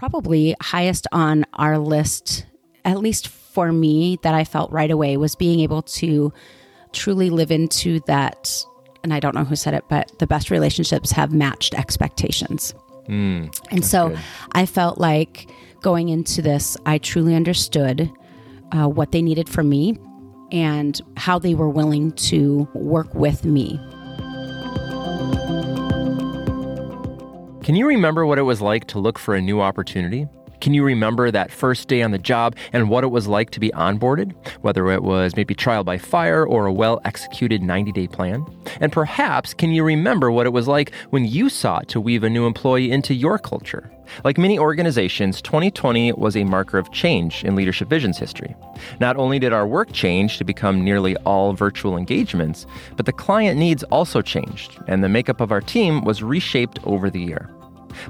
probably highest on our list, at least for me, that I felt right away was being able to truly live into that. And I don't know who said it, but the best relationships have matched expectations. Mm, and so good. I felt like going into this, I truly understood uh, what they needed from me and how they were willing to work with me. Can you remember what it was like to look for a new opportunity? Can you remember that first day on the job and what it was like to be onboarded? Whether it was maybe trial by fire or a well executed 90 day plan? And perhaps, can you remember what it was like when you sought to weave a new employee into your culture? Like many organizations, 2020 was a marker of change in Leadership Vision's history. Not only did our work change to become nearly all virtual engagements, but the client needs also changed, and the makeup of our team was reshaped over the year.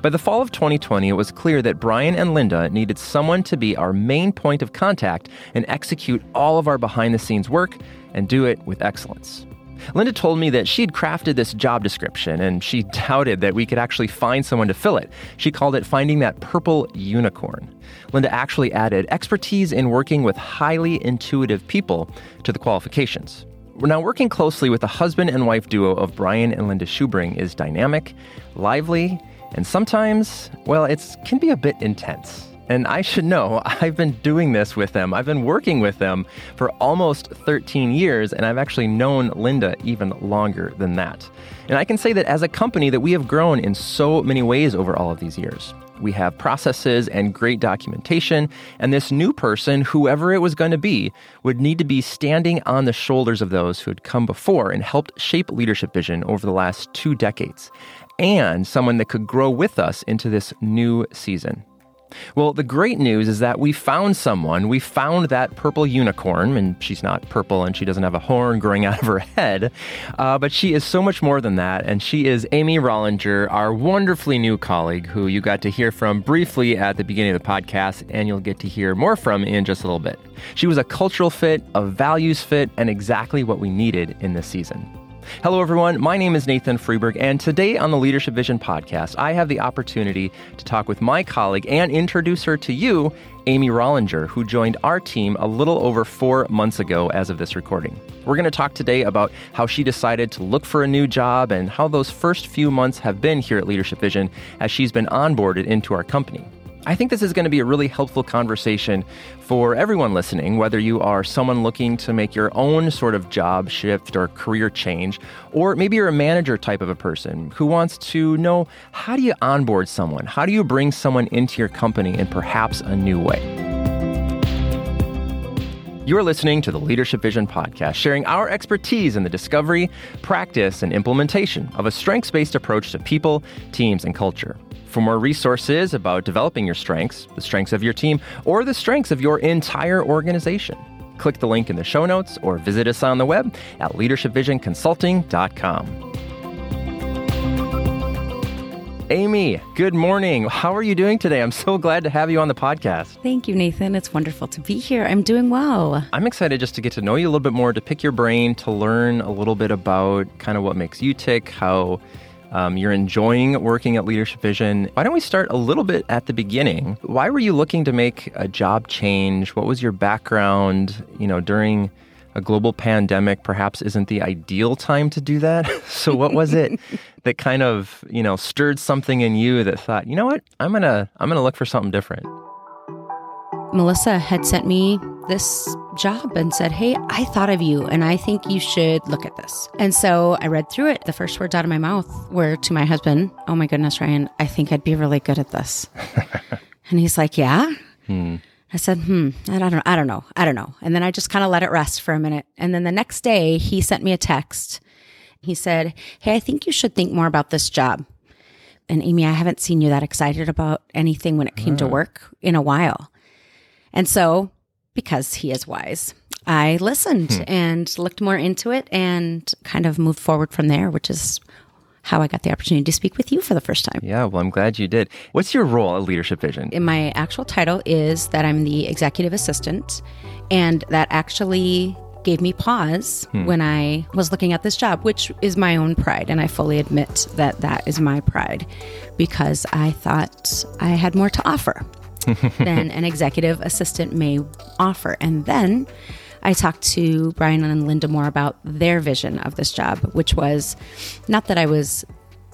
By the fall of 2020, it was clear that Brian and Linda needed someone to be our main point of contact and execute all of our behind the scenes work and do it with excellence. Linda told me that she'd crafted this job description and she doubted that we could actually find someone to fill it. She called it finding that purple unicorn. Linda actually added expertise in working with highly intuitive people to the qualifications. Now, working closely with the husband and wife duo of Brian and Linda Schubring is dynamic, lively, and sometimes, well, it can be a bit intense. And I should know, I've been doing this with them. I've been working with them for almost 13 years, and I've actually known Linda even longer than that. And I can say that as a company that we have grown in so many ways over all of these years. We have processes and great documentation, and this new person, whoever it was going to be, would need to be standing on the shoulders of those who had come before and helped shape leadership vision over the last two decades and someone that could grow with us into this new season. Well, the great news is that we found someone. We found that purple unicorn, and she's not purple and she doesn't have a horn growing out of her head, uh, but she is so much more than that. And she is Amy Rollinger, our wonderfully new colleague, who you got to hear from briefly at the beginning of the podcast, and you'll get to hear more from in just a little bit. She was a cultural fit, a values fit, and exactly what we needed in this season. Hello, everyone. My name is Nathan Freeberg, and today on the Leadership Vision podcast, I have the opportunity to talk with my colleague and introduce her to you, Amy Rollinger, who joined our team a little over four months ago as of this recording. We're going to talk today about how she decided to look for a new job and how those first few months have been here at Leadership Vision as she's been onboarded into our company. I think this is going to be a really helpful conversation for everyone listening, whether you are someone looking to make your own sort of job shift or career change, or maybe you're a manager type of a person who wants to know how do you onboard someone? How do you bring someone into your company in perhaps a new way? You're listening to the Leadership Vision podcast, sharing our expertise in the discovery, practice, and implementation of a strengths based approach to people, teams, and culture. For more resources about developing your strengths, the strengths of your team, or the strengths of your entire organization, click the link in the show notes or visit us on the web at leadershipvisionconsulting.com. Amy, good morning. How are you doing today? I'm so glad to have you on the podcast. Thank you, Nathan. It's wonderful to be here. I'm doing well. I'm excited just to get to know you a little bit more, to pick your brain, to learn a little bit about kind of what makes you tick, how um, you're enjoying working at Leadership Vision. Why don't we start a little bit at the beginning? Why were you looking to make a job change? What was your background, you know, during a global pandemic perhaps isn't the ideal time to do that. so what was it that kind of, you know, stirred something in you that thought, you know what, I'm gonna I'm gonna look for something different? Melissa had sent me this job and said, Hey, I thought of you and I think you should look at this. And so I read through it. The first words out of my mouth were to my husband, Oh my goodness, Ryan, I think I'd be really good at this. and he's like, Yeah. Hmm. I said, hmm, I don't, I don't know. I don't know. And then I just kind of let it rest for a minute. And then the next day he sent me a text. He said, Hey, I think you should think more about this job. And Amy, I haven't seen you that excited about anything when it came to work in a while. And so, because he is wise, I listened hmm. and looked more into it and kind of moved forward from there, which is how I got the opportunity to speak with you for the first time. Yeah, well, I'm glad you did. What's your role at Leadership Vision? In my actual title is that I'm the executive assistant, and that actually gave me pause hmm. when I was looking at this job, which is my own pride. And I fully admit that that is my pride because I thought I had more to offer than an executive assistant may offer. And then I talked to Brian and Linda more about their vision of this job, which was not that I was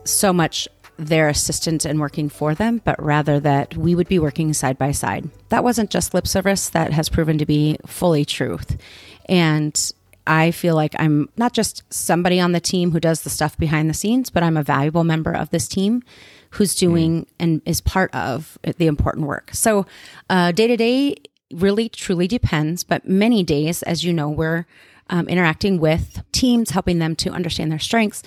so much their assistant and working for them, but rather that we would be working side by side. That wasn't just lip service, that has proven to be fully truth. And I feel like I'm not just somebody on the team who does the stuff behind the scenes, but I'm a valuable member of this team who's doing mm. and is part of the important work. So, day to day really truly depends, but many days, as you know, we're um, interacting with teams, helping them to understand their strengths.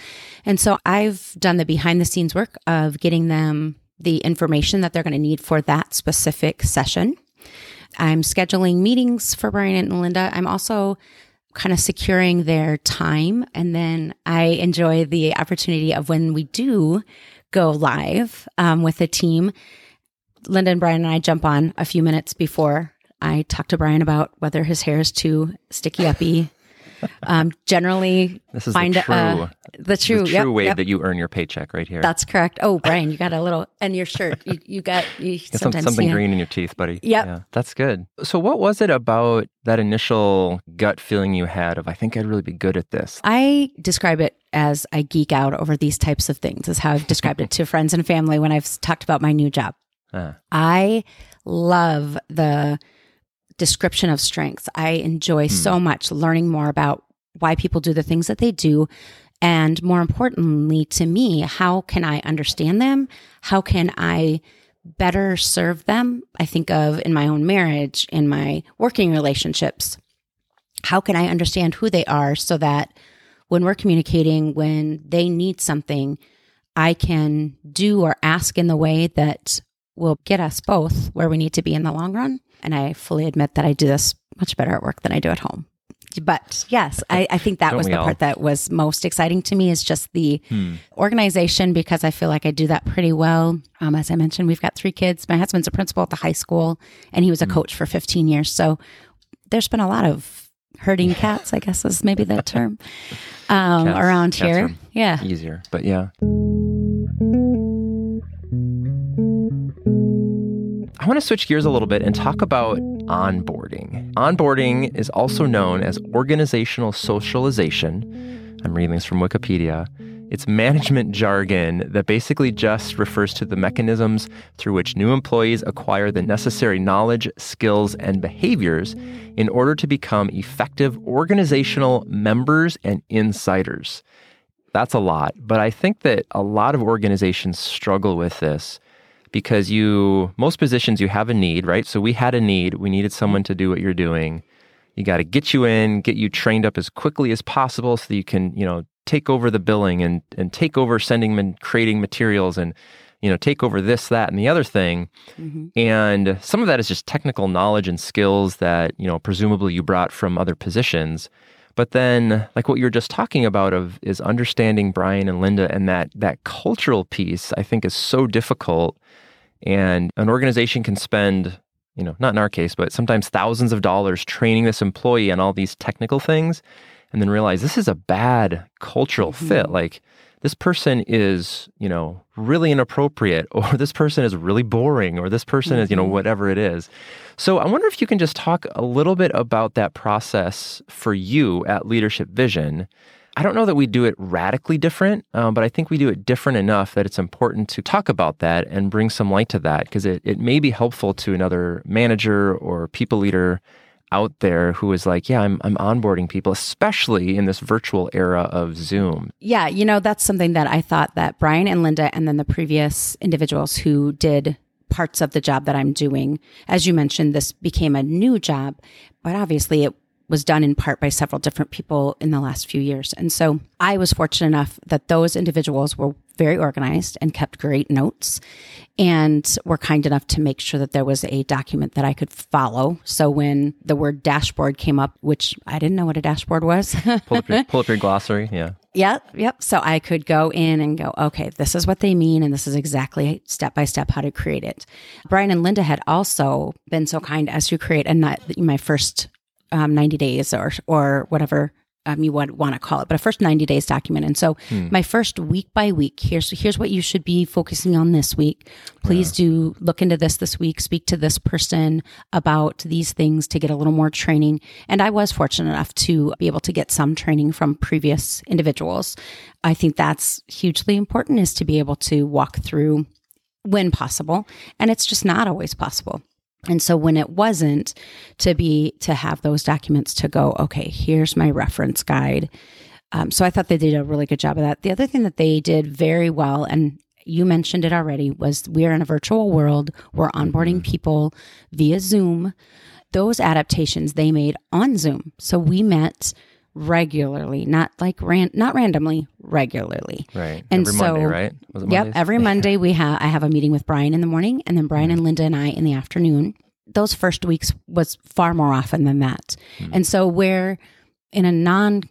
And so I've done the behind the scenes work of getting them the information that they're going to need for that specific session. I'm scheduling meetings for Brian and Linda. I'm also kind of securing their time. And then I enjoy the opportunity of when we do go live um, with the team, Linda and Brian and I jump on a few minutes before I talk to Brian about whether his hair is too sticky uppy. Um, generally, This is find the true, uh, the true, the true yep, way yep. that you earn your paycheck right here. That's correct. Oh, Brian, you got a little, and your shirt, you, you got you some, something yeah. green in your teeth, buddy. Yep. Yeah, that's good. So, what was it about that initial gut feeling you had of, I think I'd really be good at this? I describe it as I geek out over these types of things. Is how I've described it to friends and family when I've talked about my new job. Uh, I love the description of strengths. I enjoy hmm. so much learning more about why people do the things that they do. And more importantly to me, how can I understand them? How can I better serve them? I think of in my own marriage, in my working relationships. How can I understand who they are so that when we're communicating, when they need something, I can do or ask in the way that will get us both where we need to be in the long run. And I fully admit that I do this much better at work than I do at home. But yes, I, I think that Don't was the all? part that was most exciting to me is just the Hmm. organization because I feel like I do that pretty well. Um, as I mentioned, we've got three kids. My husband's a principal at the high school and he was a Hmm. coach for 15 years. So there's been a lot of herding cats, I guess is maybe the term um, Cats- around here. Yeah. easier, but yeah. Want to switch gears a little bit and talk about onboarding. Onboarding is also known as organizational socialization. I'm reading this from Wikipedia. It's management jargon that basically just refers to the mechanisms through which new employees acquire the necessary knowledge, skills, and behaviors in order to become effective organizational members and insiders. That's a lot, but I think that a lot of organizations struggle with this because you most positions you have a need, right? So we had a need, we needed someone to do what you're doing. You got to get you in, get you trained up as quickly as possible so that you can, you know, take over the billing and and take over sending and creating materials and you know, take over this, that, and the other thing. Mhm. And some of that is just technical knowledge and skills that, you know, presumably you brought from other positions. But then like what you're just talking about of is understanding Brian and Linda and that that cultural piece I think is so difficult. And an organization can spend, you know, not in our case, but sometimes thousands of dollars training this employee on all these technical things and then realize this is a bad cultural fit. Mm-hmm. Like this person is, you know, really inappropriate, or this person is really boring, or this person is, you know, whatever it is. So I wonder if you can just talk a little bit about that process for you at Leadership Vision. I don't know that we do it radically different, um, but I think we do it different enough that it's important to talk about that and bring some light to that because it, it may be helpful to another manager or people leader out there who is like, yeah, I'm, I'm onboarding people, especially in this virtual era of Zoom. Yeah, you know, that's something that I thought that Brian and Linda and then the previous individuals who did parts of the job that I'm doing, as you mentioned, this became a new job, but obviously it was done in part by several different people in the last few years. And so I was fortunate enough that those individuals were very organized and kept great notes and were kind enough to make sure that there was a document that I could follow. So when the word dashboard came up, which I didn't know what a dashboard was. Pull up your, pull up your glossary. Yeah. Yep, yep. So I could go in and go, okay, this is what they mean, and this is exactly step by step how to create it. Brian and Linda had also been so kind as to create a my first um, 90 days or or whatever um, you would want to call it, but a first 90 days document. And so my first week by week, here's here's what you should be focusing on this week. Please do look into this this week, speak to this person about these things to get a little more training. And I was fortunate enough to be able to get some training from previous individuals. I think that's hugely important is to be able to walk through when possible. And it's just not always possible. And so when it wasn't to be to have those documents to go, okay, here's my reference guide. Um, so I thought they did a really good job of that. The other thing that they did very well, and you mentioned it already, was we are in a virtual world. We're onboarding people via Zoom. Those adaptations they made on Zoom. So we met regularly, not like ran, not randomly, regularly. Right. And Every so, Monday, right? Was it Yep. Mondays? Every Monday we have I have a meeting with Brian in the morning and then Brian and mm-hmm. Linda and I in the afternoon. Those first weeks was far more often than that. Mm-hmm. And so we're in a non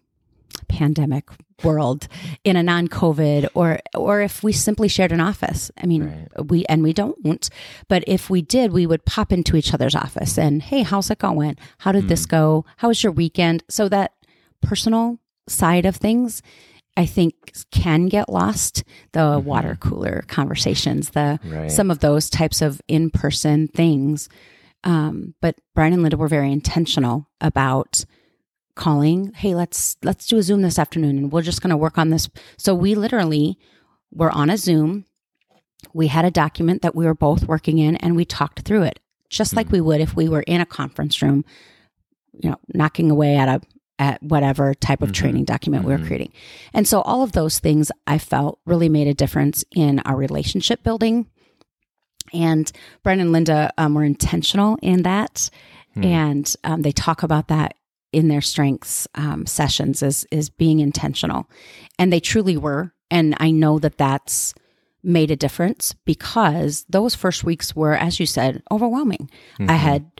pandemic world, in a non COVID or or if we simply shared an office. I mean, we and we don't, but if we did, we would pop into each other's office and hey, how's it going? How did this mm-hmm. go? How was your weekend? So that personal side of things I think can get lost. The water cooler conversations, the Right. some of those types of in person things. Um, but Brian and Linda were very intentional about calling, hey, let's let's do a Zoom this afternoon and we're just gonna work on this. So we literally were on a Zoom. We had a document that we were both working in and we talked through it, just like we would if we were in a conference room, you know, knocking away at a at whatever type of training document we were creating. And so all of those things I felt really made a difference in our relationship building. And Brian and Linda um, were intentional in that. And um, they talk about that in their strengths um, sessions is, is being intentional. And they truly were. And I know that that's made a difference because those first weeks were, as you said, overwhelming. I had,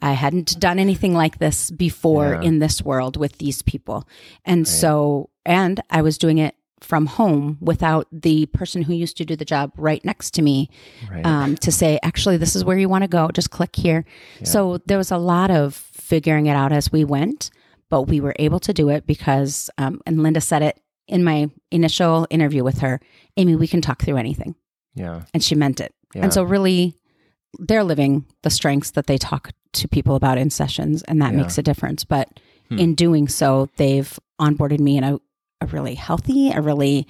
I hadn't done anything like this before Yeah. in this world with these people. And so, and I was doing it from home without the person who used to do the job right next to me Right. um, to say, actually, this is where you want to go. Just click here. So there was a lot of figuring it out as we went, but we were able to do it because, um, and Linda said it in my initial interview with her Amy, we can talk through anything. yeah. And she meant it. Yeah. And so, really, they're living the strengths that they talk to people about in sessions, and that Yeah. makes a difference. But Hmm. in doing so, they've onboarded me in a, a really healthy, a really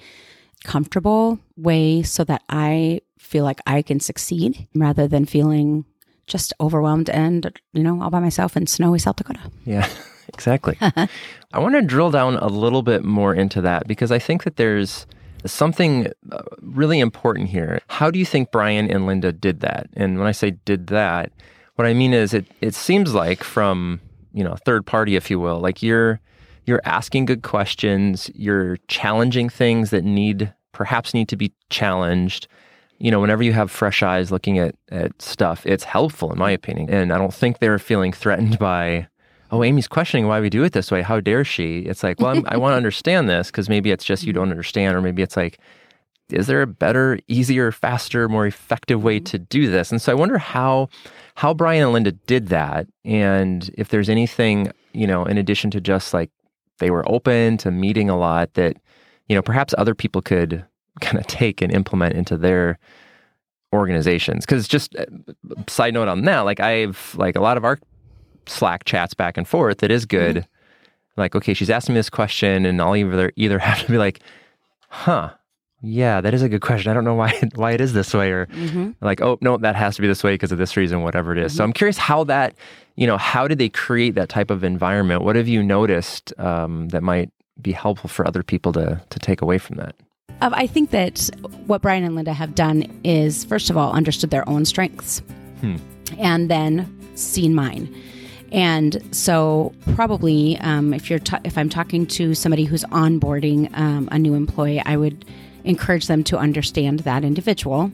comfortable way so that I feel like I can succeed rather than feeling just overwhelmed and, you know, all by myself in snowy South Dakota. Yeah, exactly. I want to drill down a little bit more into that because I think that there's something uh, really important here. How do you think Brian and Linda did that? And when I say did that, what I mean is it it seems like from, you know, third party if you will, like you're you're asking good questions, you're challenging things that need perhaps need to be challenged. You know, whenever you have fresh eyes looking at, at stuff, it's helpful in my opinion. And I don't think they're feeling threatened by oh, Amy's questioning why we do it this way. How dare she? It's like, well, I'm, I want to understand this because maybe it's just you don't understand, or maybe it's like, is there a better, easier, faster, more effective way to do this? And so I wonder how how Brian and Linda did that, and if there's anything, you know, in addition to just like they were open to meeting a lot that, you know, perhaps other people could kind of take and implement into their organizations. Because just uh, side note on that, like I've like a lot of our Slack chats back and forth that is good. Like, okay, she's asking me this question, and I'll either either have to be like, huh, yeah, that is a good question. I don't know why why it is this way, or like, oh no, that has to be this way because of this reason, whatever it is. So I'm curious how that, you know, how did they create that type of environment? What have you noticed um, that might be helpful for other people to to take away from that? Um, I think that what Brian and Linda have done is, first of all, understood their own strengths and then seen mine. And so, probably, um, if you're ta- if I'm talking to somebody who's onboarding um, a new employee, I would encourage them to understand that individual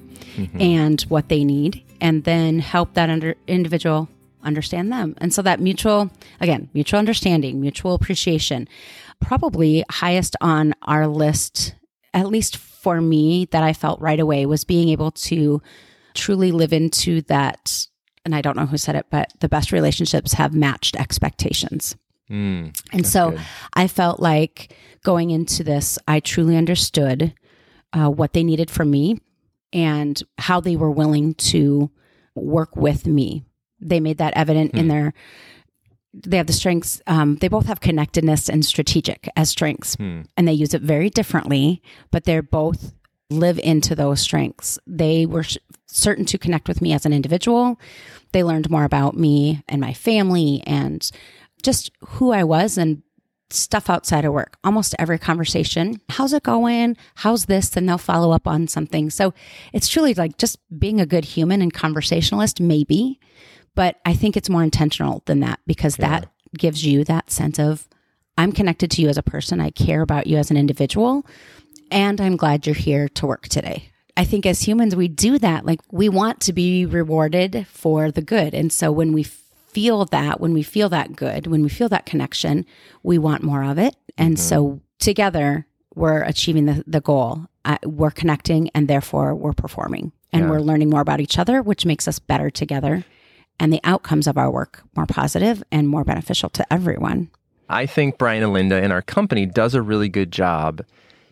and what they need, and then help that under- individual understand them. And so that mutual, again, mutual understanding, mutual appreciation, probably highest on our list, at least for me, that I felt right away was being able to truly live into that and I don't know who said it, but the best relationships have matched expectations. Mm, And so good. I felt like going into this, I truly understood uh, what they needed from me and how they were willing to work with me. They made that evident in Hmm. their. They have the strengths. Um, they both have connectedness and strategic as strengths, Hmm. and they use it very differently. But they're both live into those strengths. They were certain to connect with me as an individual. They learned more about me and my family and just who I was and stuff outside of work. Almost every conversation, how's it going? How's this? And they'll follow up on something. So it's truly like just being a good human and conversationalist, maybe. But I think it's more intentional than that because that gives you that sense of I'm connected to you as a person. I care about you as an individual. And I'm glad you're here to work today. I think as humans, we do that. Like we want to be rewarded for the good. And so when we feel that, when we feel that good, when we feel that connection, we want more of it. And so together, we're achieving the, the goal. Uh, we're connecting and therefore we're performing and Yeah. we're learning more about each other, which makes us better together. And the outcomes of our work more positive and more beneficial to everyone. I think Brian and Linda and our company does a really good job.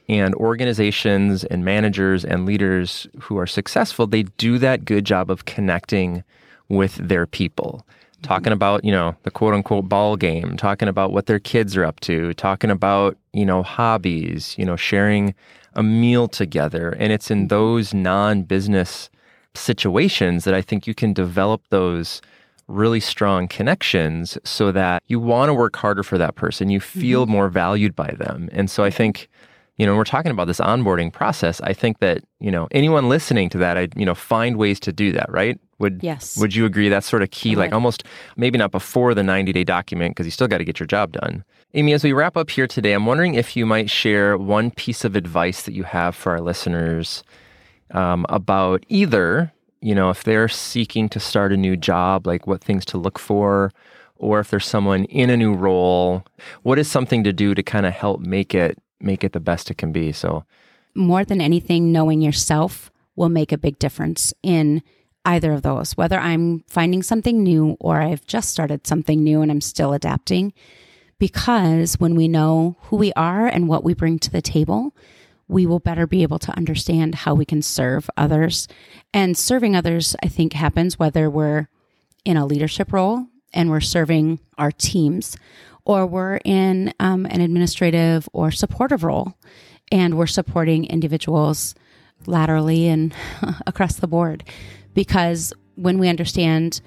And organizations and managers and leaders who are successful, they do that good job of connecting with their people. Talking mm-hmm. about, you know, the quote unquote ball game, talking about what their kids are up to, talking about, you know, hobbies, you know, sharing a meal together. And it's in mm-hmm. those non business situations that I think you can develop those really strong connections so that you want to work harder for that person. You feel mm-hmm. more valued by them. And so I think, you know, we're talking about this onboarding process. I think that, you know, anyone listening to that, I, you know, find ways to do that, right? Would Yes. would you agree that's sort of key? Like almost maybe not before the 90 day document because you still got to get your job done. Amy, as we wrap up here today, I'm wondering if you might share one piece of advice that you have for our listeners um, about either, you know, if they're seeking to start a new job, like what things to look for, or if there's someone in a new role, what is something to do to kind of help make it make it the best it can be? So, more than anything, knowing yourself will make a big difference in either of those, whether I'm finding something new or I've just started something new and I'm still adapting. Because when we know who we are and what we bring to the table, we will better be able to understand how we can serve others. And serving others, I think, happens whether we're in a leadership role and we're serving our teams, or we're in um, an administrative or supportive role and we're supporting individuals laterally and across the board. Because when we understand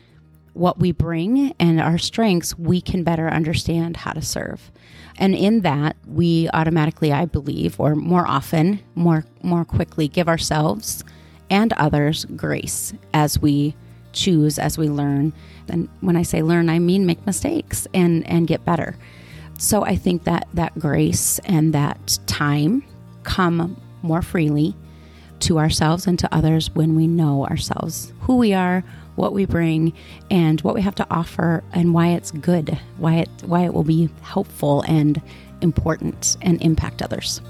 what we bring and our strengths, we can better understand how to serve. And in that, we automatically, I believe, or more often, more more quickly give ourselves and others grace as we choose, as we learn. And when I say learn, I mean make mistakes and and get better. So I think that that grace and that time come more freely to ourselves and to others when we know ourselves, who we are, what we bring, and what we have to offer, and why it's good, why it why it will be helpful and important and impact others.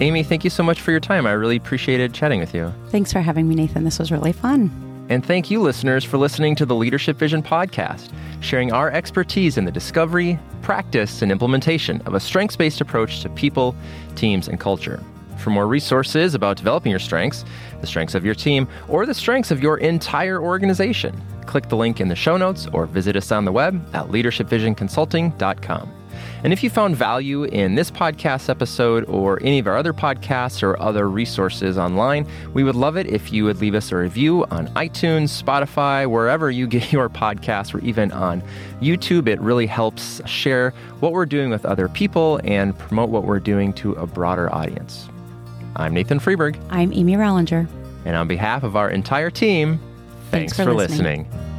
Amy, thank you so much for your time. I really appreciated chatting with you. Thanks for having me, Nathan. This was really fun. And thank you, listeners, for listening to the Leadership Vision podcast, sharing our expertise in the discovery, practice, and implementation of a strengths based approach to people, teams, and culture. For more resources about developing your strengths, the strengths of your team, or the strengths of your entire organization, click the link in the show notes or visit us on the web at leadershipvisionconsulting.com. And if you found value in this podcast episode or any of our other podcasts or other resources online, we would love it if you would leave us a review on iTunes, Spotify, wherever you get your podcasts, or even on YouTube. It really helps share what we're doing with other people and promote what we're doing to a broader audience. I'm Nathan Freeberg, I'm Amy Rollinger. and on behalf of our entire team, thanks, Thanks for for listening. listening.